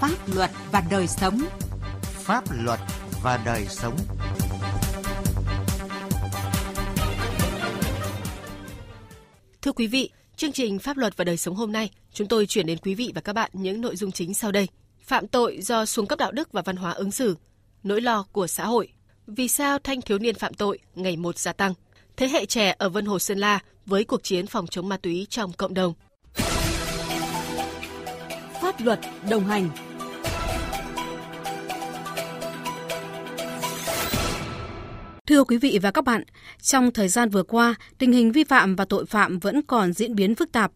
Pháp luật và đời sống. Pháp luật và đời sống. Thưa quý vị, chương trình Pháp luật và đời sống hôm nay, chúng tôi chuyển đến quý vị và các bạn những nội dung chính sau đây. Phạm tội do xuống cấp đạo đức và văn hóa ứng xử, nỗi lo của xã hội. Vì sao thanh thiếu niên phạm tội ngày một gia tăng? Thế hệ trẻ ở Vân Hồ Sơn La với cuộc chiến phòng chống ma túy trong cộng đồng. Pháp luật đồng hành Thưa quý vị và các bạn, trong thời gian vừa qua, tình hình vi phạm và tội phạm vẫn còn diễn biến phức tạp.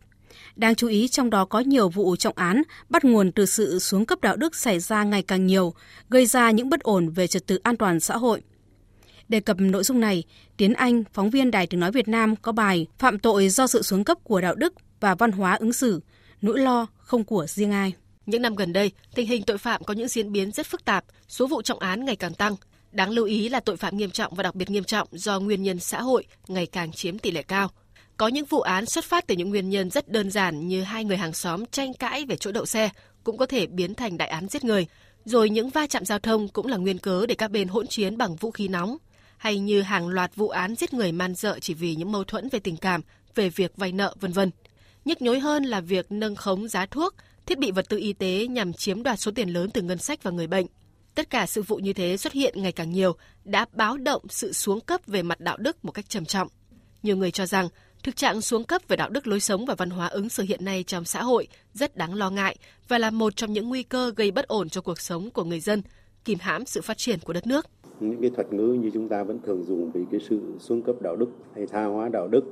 Đáng chú ý trong đó có nhiều vụ trọng án bắt nguồn từ sự xuống cấp đạo đức xảy ra ngày càng nhiều, gây ra những bất ổn về trật tự an toàn xã hội. Đề cập nội dung này, Tiến Anh, phóng viên Đài Tiếng Nói Việt Nam có bài Phạm tội do sự xuống cấp của đạo đức và văn hóa ứng xử, nỗi lo không của riêng ai. Những năm gần đây, tình hình tội phạm có những diễn biến rất phức tạp, số vụ trọng án ngày càng tăng. Đáng lưu ý là tội phạm nghiêm trọng và đặc biệt nghiêm trọng do nguyên nhân xã hội ngày càng chiếm tỷ lệ cao. Có những vụ án xuất phát từ những nguyên nhân rất đơn giản như hai người hàng xóm tranh cãi về chỗ đậu xe cũng có thể biến thành đại án giết người. Rồi những va chạm giao thông cũng là nguyên cớ để các bên hỗn chiến bằng vũ khí nóng. Hay như hàng loạt vụ án giết người man dợ chỉ vì những mâu thuẫn về tình cảm, về việc vay nợ vân vân. Nhức nhối hơn là việc nâng khống giá thuốc, thiết bị vật tư y tế nhằm chiếm đoạt số tiền lớn từ ngân sách và người bệnh. Tất cả sự vụ như thế xuất hiện ngày càng nhiều đã báo động sự xuống cấp về mặt đạo đức một cách trầm trọng. Nhiều người cho rằng thực trạng xuống cấp về đạo đức lối sống và văn hóa ứng xử hiện nay trong xã hội rất đáng lo ngại và là một trong những nguy cơ gây bất ổn cho cuộc sống của người dân, kìm hãm sự phát triển của đất nước. Những cái thuật ngữ như chúng ta vẫn thường dùng về cái sự xuống cấp đạo đức hay tha hóa đạo đức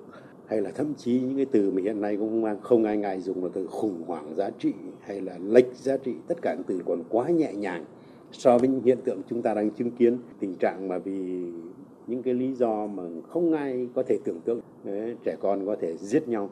hay là thậm chí những cái từ mà hiện nay cũng không ai ngại dùng là từ khủng hoảng giá trị hay là lệch giá trị tất cả những từ còn quá nhẹ nhàng so với những hiện tượng chúng ta đang chứng kiến tình trạng mà vì những cái lý do mà không ai có thể tưởng tượng Đấy, trẻ con có thể giết nhau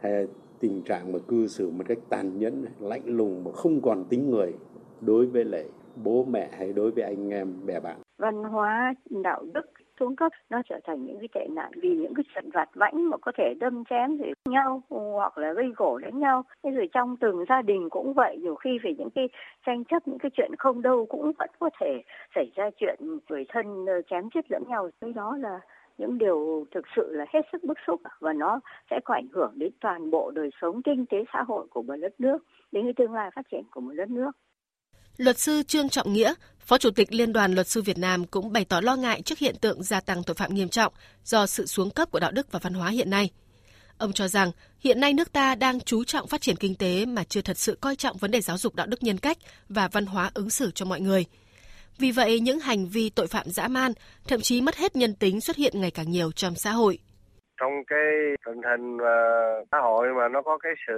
hay tình trạng mà cư xử một cách tàn nhẫn lạnh lùng mà không còn tính người đối với lại bố mẹ hay đối với anh em bè bạn. Văn hóa đạo đức xuống cấp, nó trở thành những cái tệ nạn vì những cái trận vặt vãnh mà có thể đâm chém với nhau hoặc là gây gổ đánh nhau. Thế rồi trong từng gia đình cũng vậy, nhiều khi về những cái tranh chấp, những cái chuyện không đâu cũng vẫn có thể xảy ra chuyện người thân ờ, chém chết lẫn nhau. Cái đó là những điều thực sự là hết sức bức xúc và nó sẽ có ảnh hưởng đến toàn bộ đời sống kinh tế xã hội của một đất nước, đến cái tương lai phát triển của một đất nước. Luật sư Trương Trọng Nghĩa, Phó Chủ tịch Liên đoàn Luật sư Việt Nam cũng bày tỏ lo ngại trước hiện tượng gia tăng tội phạm nghiêm trọng do sự xuống cấp của đạo đức và văn hóa hiện nay. Ông cho rằng hiện nay nước ta đang chú trọng phát triển kinh tế mà chưa thật sự coi trọng vấn đề giáo dục đạo đức nhân cách và văn hóa ứng xử cho mọi người. Vì vậy, những hành vi tội phạm dã man, thậm chí mất hết nhân tính xuất hiện ngày càng nhiều trong xã hội. Trong cái tình hình ờ, xã hội mà nó có cái sự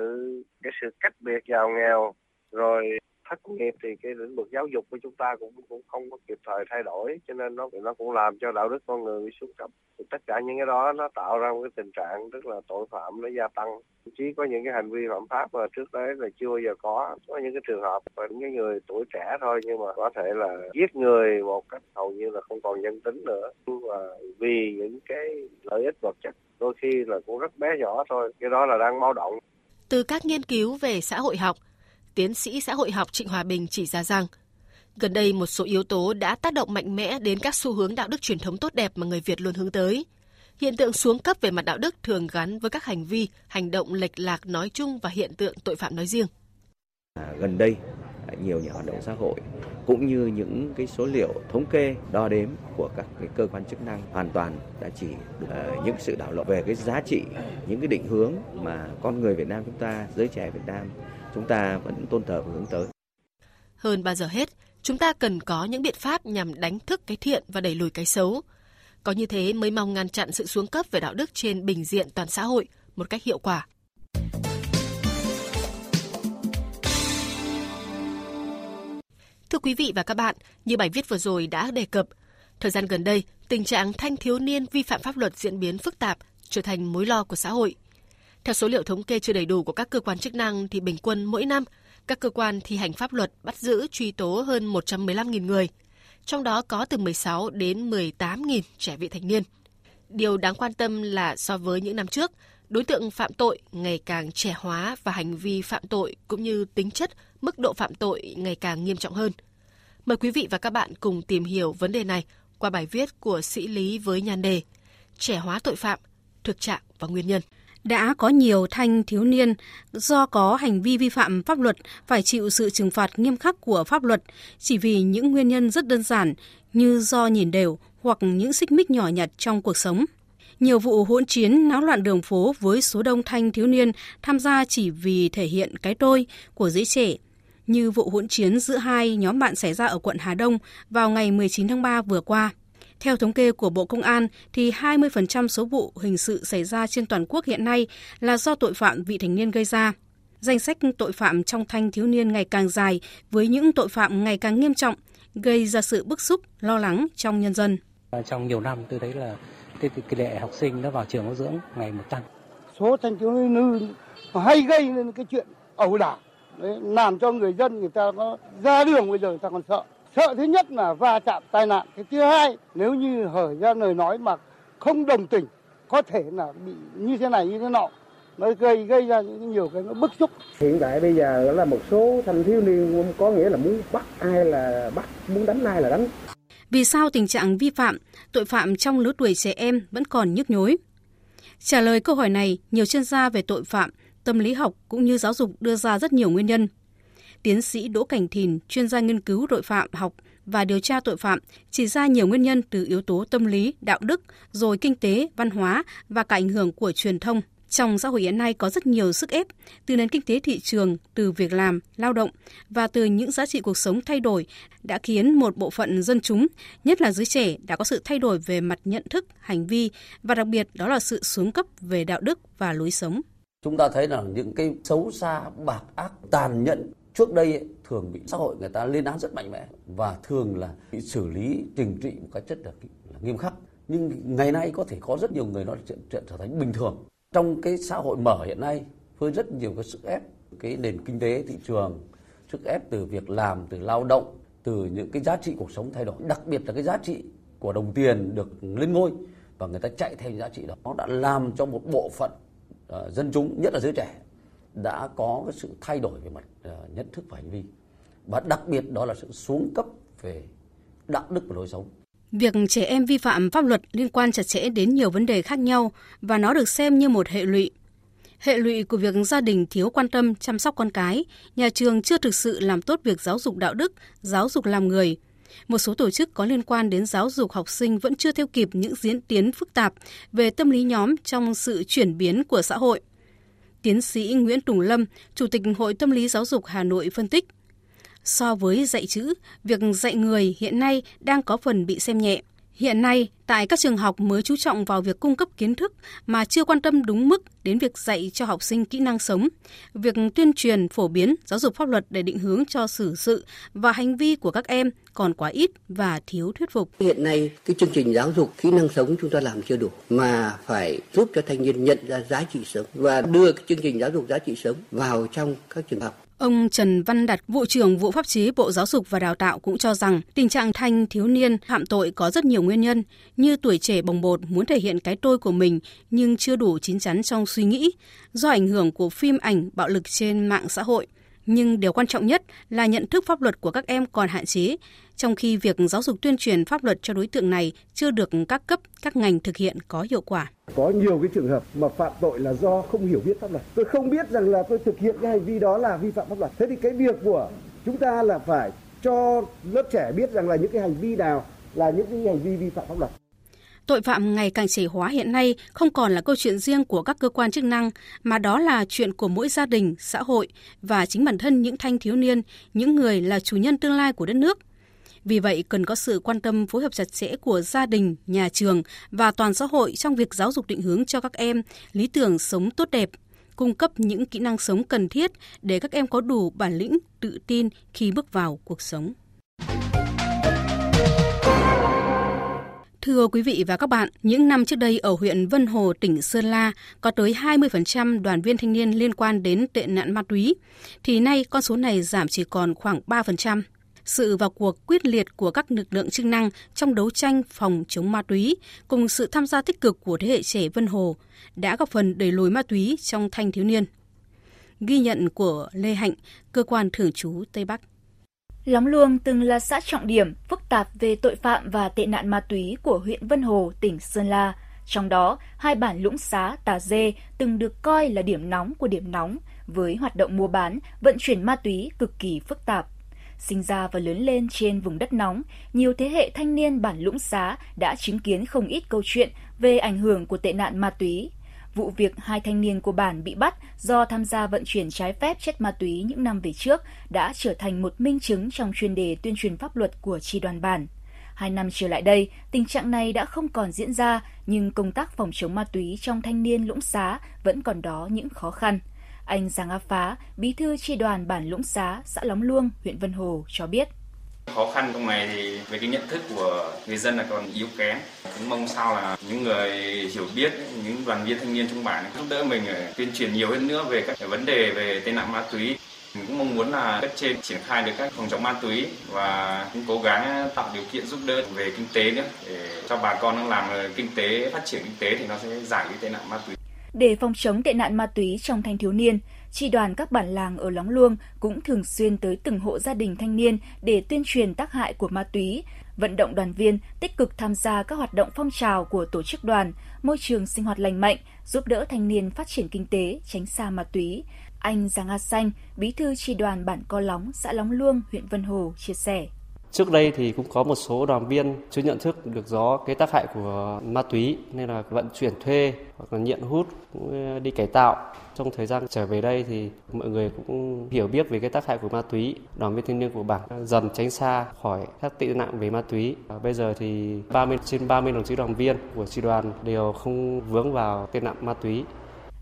cái sự cách biệt giàu nghèo, rồi thất nghiệp thì cái lĩnh vực giáo dục của chúng ta cũng cũng không có kịp thời thay đổi, cho nên nó nó cũng làm cho đạo đức con người bị xuống cấp. Thì tất cả những cái đó nó tạo ra một cái tình trạng rất là tội phạm, nó gia tăng. Thậm chí có những cái hành vi phạm pháp mà trước đấy là chưa bao giờ có. Có những cái trường hợp và những cái người tuổi trẻ thôi, nhưng mà có thể là giết người một cách hầu như là không còn nhân tính nữa. Và vì những cái lợi ích vật chất, đôi khi là cũng rất bé nhỏ thôi. Cái đó là đang báo động. Từ các nghiên cứu về xã hội học tiến sĩ xã hội học Trịnh Hòa Bình chỉ ra rằng, gần đây một số yếu tố đã tác động mạnh mẽ đến các xu hướng đạo đức truyền thống tốt đẹp mà người Việt luôn hướng tới. Hiện tượng xuống cấp về mặt đạo đức thường gắn với các hành vi, hành động lệch lạc nói chung và hiện tượng tội phạm nói riêng. À, gần đây, à, nhiều nhà hoạt động xã hội cũng như những cái số liệu thống kê đo đếm của các cái cơ quan chức năng hoàn toàn đã chỉ uh, những sự đảo lộn về cái giá trị những cái định hướng mà con người Việt Nam chúng ta giới trẻ Việt Nam chúng ta vẫn tôn thờ và hướng tới. Hơn bao giờ hết, chúng ta cần có những biện pháp nhằm đánh thức cái thiện và đẩy lùi cái xấu. Có như thế mới mong ngăn chặn sự xuống cấp về đạo đức trên bình diện toàn xã hội một cách hiệu quả. Thưa quý vị và các bạn, như bài viết vừa rồi đã đề cập, thời gian gần đây, tình trạng thanh thiếu niên vi phạm pháp luật diễn biến phức tạp, trở thành mối lo của xã hội. Theo số liệu thống kê chưa đầy đủ của các cơ quan chức năng thì bình quân mỗi năm, các cơ quan thi hành pháp luật bắt giữ truy tố hơn 115.000 người, trong đó có từ 16 đến 18.000 trẻ vị thành niên. Điều đáng quan tâm là so với những năm trước, Đối tượng phạm tội ngày càng trẻ hóa và hành vi phạm tội cũng như tính chất, mức độ phạm tội ngày càng nghiêm trọng hơn. Mời quý vị và các bạn cùng tìm hiểu vấn đề này qua bài viết của sĩ Lý với nhan đề Trẻ hóa tội phạm, thực trạng và nguyên nhân đã có nhiều thanh thiếu niên do có hành vi vi phạm pháp luật phải chịu sự trừng phạt nghiêm khắc của pháp luật chỉ vì những nguyên nhân rất đơn giản như do nhìn đều hoặc những xích mích nhỏ nhặt trong cuộc sống. Nhiều vụ hỗn chiến náo loạn đường phố với số đông thanh thiếu niên tham gia chỉ vì thể hiện cái tôi của giới trẻ, như vụ hỗn chiến giữa hai nhóm bạn xảy ra ở quận Hà Đông vào ngày 19 tháng 3 vừa qua. Theo thống kê của Bộ Công an, thì 20% số vụ hình sự xảy ra trên toàn quốc hiện nay là do tội phạm vị thành niên gây ra. Danh sách tội phạm trong thanh thiếu niên ngày càng dài với những tội phạm ngày càng nghiêm trọng, gây ra sự bức xúc, lo lắng trong nhân dân. Trong nhiều năm tôi thấy là tỷ lệ học sinh nó vào trường giáo dưỡng ngày một tăng. Số thanh thiếu niên hay gây nên cái chuyện ẩu đả, làm cho người dân người ta có ra đường bây giờ người ta còn sợ sợ thứ nhất là va chạm tai nạn cái thứ hai nếu như hở ra lời nói mà không đồng tình có thể là bị như thế này như thế nọ nó gây gây ra những nhiều cái nó bức xúc. Hiện tại bây giờ là một số thanh thiếu niên có nghĩa là muốn bắt ai là bắt muốn đánh ai là đánh. Vì sao tình trạng vi phạm tội phạm trong lứa tuổi trẻ em vẫn còn nhức nhối? Trả lời câu hỏi này nhiều chuyên gia về tội phạm tâm lý học cũng như giáo dục đưa ra rất nhiều nguyên nhân Tiến sĩ Đỗ Cảnh Thìn, chuyên gia nghiên cứu tội phạm học và điều tra tội phạm, chỉ ra nhiều nguyên nhân từ yếu tố tâm lý, đạo đức, rồi kinh tế, văn hóa và cả ảnh hưởng của truyền thông. Trong xã hội hiện nay có rất nhiều sức ép từ nền kinh tế thị trường, từ việc làm, lao động và từ những giá trị cuộc sống thay đổi đã khiến một bộ phận dân chúng, nhất là giới trẻ đã có sự thay đổi về mặt nhận thức, hành vi và đặc biệt đó là sự xuống cấp về đạo đức và lối sống. Chúng ta thấy là những cái xấu xa, bạc ác, tàn nhẫn trước đây ấy, thường bị xã hội người ta lên án rất mạnh mẽ và thường là bị xử lý trình trị một cách rất là, là nghiêm khắc. Nhưng ngày nay có thể có rất nhiều người nói chuyện, chuyện trở thành bình thường. Trong cái xã hội mở hiện nay với rất nhiều cái sức ép cái nền kinh tế thị trường sức ép từ việc làm từ lao động từ những cái giá trị cuộc sống thay đổi đặc biệt là cái giá trị của đồng tiền được lên ngôi và người ta chạy theo giá trị đó nó đã làm cho một bộ phận uh, dân chúng nhất là giới trẻ đã có cái sự thay đổi về mặt ờ, nhận thức và hành vi và đặc biệt đó là sự xuống cấp về đạo đức và lối sống. Việc trẻ em vi phạm pháp luật liên quan chặt chẽ đến nhiều vấn đề khác nhau và nó được xem như một hệ lụy. Hệ lụy của việc gia đình thiếu quan tâm chăm sóc con cái, nhà trường chưa thực sự làm tốt việc giáo dục đạo đức, giáo dục làm người. Một số tổ chức có liên quan đến giáo dục học sinh vẫn chưa theo kịp những diễn tiến phức tạp về tâm lý nhóm trong sự chuyển biến của xã hội. Tiến sĩ Nguyễn Tùng Lâm, Chủ tịch Hội Tâm lý Giáo dục Hà Nội phân tích, so với dạy chữ, việc dạy người hiện nay đang có phần bị xem nhẹ. Hiện nay, tại các trường học mới chú trọng vào việc cung cấp kiến thức mà chưa quan tâm đúng mức đến việc dạy cho học sinh kỹ năng sống. Việc tuyên truyền, phổ biến giáo dục pháp luật để định hướng cho xử sự và hành vi của các em còn quá ít và thiếu thuyết phục. Hiện nay, cái chương trình giáo dục kỹ năng sống chúng ta làm chưa đủ mà phải giúp cho thanh niên nhận ra giá trị sống và đưa cái chương trình giáo dục giá trị sống vào trong các trường học. Ông Trần Văn Đạt, vụ trưởng vụ pháp chế Bộ Giáo dục và Đào tạo cũng cho rằng tình trạng thanh thiếu niên phạm tội có rất nhiều nguyên nhân, như tuổi trẻ bồng bột muốn thể hiện cái tôi của mình nhưng chưa đủ chín chắn trong suy nghĩ, do ảnh hưởng của phim ảnh bạo lực trên mạng xã hội. Nhưng điều quan trọng nhất là nhận thức pháp luật của các em còn hạn chế, trong khi việc giáo dục tuyên truyền pháp luật cho đối tượng này chưa được các cấp, các ngành thực hiện có hiệu quả. Có nhiều cái trường hợp mà phạm tội là do không hiểu biết pháp luật. Tôi không biết rằng là tôi thực hiện cái hành vi đó là vi phạm pháp luật. Thế thì cái việc của chúng ta là phải cho lớp trẻ biết rằng là những cái hành vi nào là những cái hành vi vi phạm pháp luật. Tội phạm ngày càng trẻ hóa hiện nay không còn là câu chuyện riêng của các cơ quan chức năng, mà đó là chuyện của mỗi gia đình, xã hội và chính bản thân những thanh thiếu niên, những người là chủ nhân tương lai của đất nước. Vì vậy, cần có sự quan tâm phối hợp chặt chẽ của gia đình, nhà trường và toàn xã hội trong việc giáo dục định hướng cho các em lý tưởng sống tốt đẹp, cung cấp những kỹ năng sống cần thiết để các em có đủ bản lĩnh, tự tin khi bước vào cuộc sống. Thưa quý vị và các bạn, những năm trước đây ở huyện Vân Hồ, tỉnh Sơn La có tới 20% đoàn viên thanh niên liên quan đến tệ nạn ma túy, thì nay con số này giảm chỉ còn khoảng 3%. Sự vào cuộc quyết liệt của các lực lượng chức năng trong đấu tranh phòng chống ma túy cùng sự tham gia tích cực của thế hệ trẻ Vân Hồ đã góp phần đẩy lùi ma túy trong thanh thiếu niên. Ghi nhận của Lê Hạnh, cơ quan thường trú Tây Bắc. Lóng Luông từng là xã trọng điểm phức tạp về tội phạm và tệ nạn ma túy của huyện Vân Hồ, tỉnh Sơn La. Trong đó, hai bản Lũng Xá, Tà Dê từng được coi là điểm nóng của điểm nóng, với hoạt động mua bán, vận chuyển ma túy cực kỳ phức tạp. Sinh ra và lớn lên trên vùng đất nóng, nhiều thế hệ thanh niên bản Lũng Xá đã chứng kiến không ít câu chuyện về ảnh hưởng của tệ nạn ma túy. Vụ việc hai thanh niên của bản bị bắt do tham gia vận chuyển trái phép chất ma túy những năm về trước đã trở thành một minh chứng trong chuyên đề tuyên truyền pháp luật của tri đoàn bản. Hai năm trở lại đây, tình trạng này đã không còn diễn ra, nhưng công tác phòng chống ma túy trong thanh niên Lũng Xá vẫn còn đó những khó khăn. Anh Giang Á Phá, bí thư tri đoàn bản Lũng Xá, xã Lóng Luông, huyện Vân Hồ cho biết. Khó khăn trong này thì về cái nhận thức của người dân là còn yếu kém. Cũng mong sao là những người hiểu biết, những đoàn viên thanh niên trong bản giúp đỡ mình ờ, tuyên truyền nhiều hơn nữa về các vấn đề về tệ nạn ma túy. Mình cũng mong muốn là cấp trên triển khai được các phòng chống ma túy và cũng cố gắng tạo điều kiện giúp đỡ về kinh tế nữa để cho bà con đang làm kinh tế phát triển kinh tế thì nó sẽ giải cái tệ nạn ma túy. Để phòng chống tệ nạn ma túy trong thanh thiếu niên, tri đoàn các bản làng ở Lóng Luông cũng thường xuyên tới từng hộ gia đình thanh niên để tuyên truyền tác hại của ma túy, vận động đoàn viên tích cực tham gia các hoạt động phong trào của tổ chức đoàn, môi trường sinh hoạt lành mạnh, giúp đỡ thanh niên phát triển kinh tế, tránh xa ma túy. Anh Giang A Xanh, bí thư tri đoàn bản Co Lóng, xã Lóng Luông, huyện Vân Hồ chia sẻ. Trước đây thì cũng có một số đoàn viên chưa nhận thức được rõ cái tác hại của ma túy nên là vận chuyển thuê hoặc là nghiện hút cũng ờ, đi cải tạo. Trong thời gian trở về đây thì mọi người cũng hiểu biết về cái tác hại của ma túy. Đoàn viên thanh niên của bản dần tránh xa khỏi các tệ nạn về ma túy. Bây giờ thì 30 trên 30 đồng chí đoàn viên của tri đoàn đều không vướng vào tệ nạn ma túy.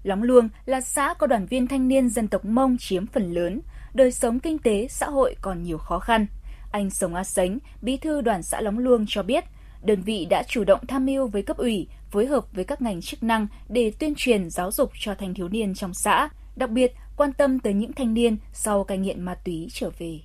Lóng Luông là xã có đoàn viên thanh niên dân tộc Mông chiếm phần lớn, đời sống kinh tế, xã hội còn nhiều khó khăn. Anh Sồng A Sánh, bí thư đoàn xã Lóng Luông cho biết, đơn vị đã chủ động tham mưu với cấp ủy, phối hợp với các ngành chức năng để tuyên truyền giáo dục cho thanh thiếu niên trong xã, đặc biệt quan tâm tới những thanh niên sau cai nghiện ma túy trở về.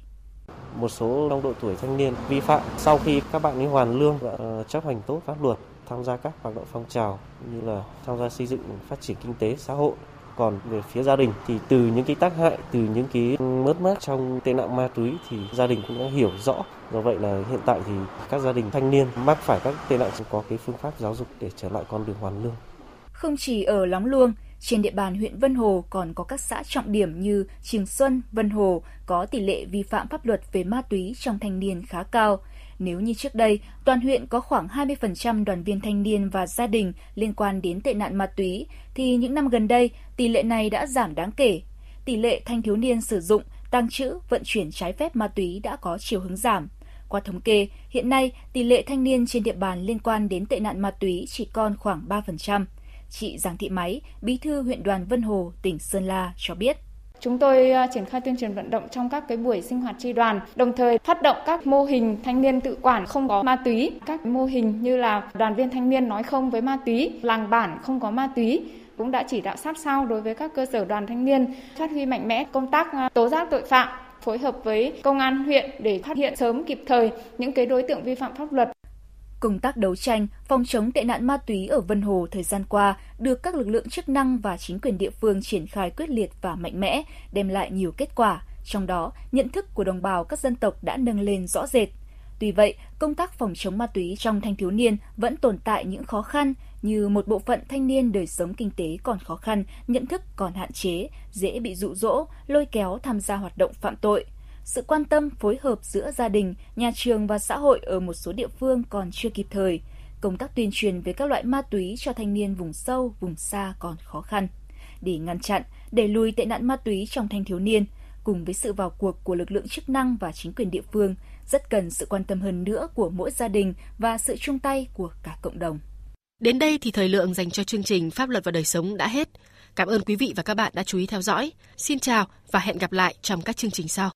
Một số trong độ tuổi thanh niên vi phạm sau khi các bạn ấy hoàn lương và chấp hành tốt pháp luật, tham gia các hoạt động phong trào như là tham gia xây dựng phát triển kinh tế xã hội còn về phía gia đình thì từ những cái tác hại từ những cái mất mát trong tệ nạn ma túy thì gia đình cũng đã hiểu rõ do vậy là hiện tại thì các gia đình thanh niên mắc phải các tệ nạn có cái phương pháp giáo dục để trở lại con đường hoàn lương không chỉ ở Lóng Luông, trên địa bàn huyện Vân Hồ còn có các xã trọng điểm như Trường Xuân, Vân Hồ có tỷ lệ vi phạm pháp luật về ma túy trong thanh niên khá cao. Nếu như trước đây, toàn huyện có khoảng 20% đoàn viên thanh niên và gia đình liên quan đến tệ nạn ma túy, thì những năm gần đây, tỷ lệ này đã giảm đáng kể. Tỷ lệ thanh thiếu niên sử dụng, tăng trữ, vận chuyển trái phép ma túy đã có chiều hướng giảm. Qua thống kê, hiện nay tỷ lệ thanh niên trên địa bàn liên quan đến tệ nạn ma túy chỉ còn khoảng 3%. Chị Giàng Thị Máy, bí thư huyện đoàn Vân Hồ, tỉnh Sơn La cho biết. Chúng tôi ờ, triển khai tuyên truyền vận động trong các cái buổi sinh hoạt tri đoàn, đồng thời phát động các mô hình thanh niên tự quản không có ma túy, các mô hình như là đoàn viên thanh niên nói không với ma túy, làng bản không có ma túy, cũng đã chỉ đạo sát sao đối với các cơ sở đoàn thanh niên phát huy mạnh mẽ công tác ờ, tố giác tội phạm phối hợp với công an huyện để phát hiện sớm kịp thời những cái đối tượng vi phạm pháp luật. Công tác đấu tranh, phòng chống tệ nạn ma túy ở Vân Hồ thời gian qua được các lực lượng chức năng và chính quyền địa phương triển khai quyết liệt và mạnh mẽ, đem lại nhiều kết quả. Trong đó, nhận thức của đồng bào các dân tộc đã nâng lên rõ rệt. Tuy vậy, công tác phòng chống ma túy trong thanh thiếu niên vẫn tồn tại những khó khăn như một bộ phận thanh niên đời sống kinh tế còn khó khăn, nhận thức còn hạn chế, dễ bị dụ dỗ, lôi kéo tham gia hoạt động phạm tội – sự quan tâm phối hợp giữa gia đình, nhà trường và xã hội ở một số địa phương còn chưa kịp thời. Công tác tuyên truyền về các loại ma túy cho thanh niên vùng sâu, vùng xa còn khó khăn. Để ngăn chặn, đẩy lùi tệ nạn ma túy trong thanh thiếu niên, cùng với sự vào cuộc của lực lượng chức năng và chính quyền địa phương, rất cần sự quan tâm hơn nữa của mỗi gia đình và sự chung tay của cả cộng đồng. Đến đây thì thời lượng dành cho chương trình Pháp luật và đời sống đã hết. Cảm ơn quý vị và các bạn đã chú ý theo dõi. Xin chào và hẹn gặp lại trong các chương trình sau.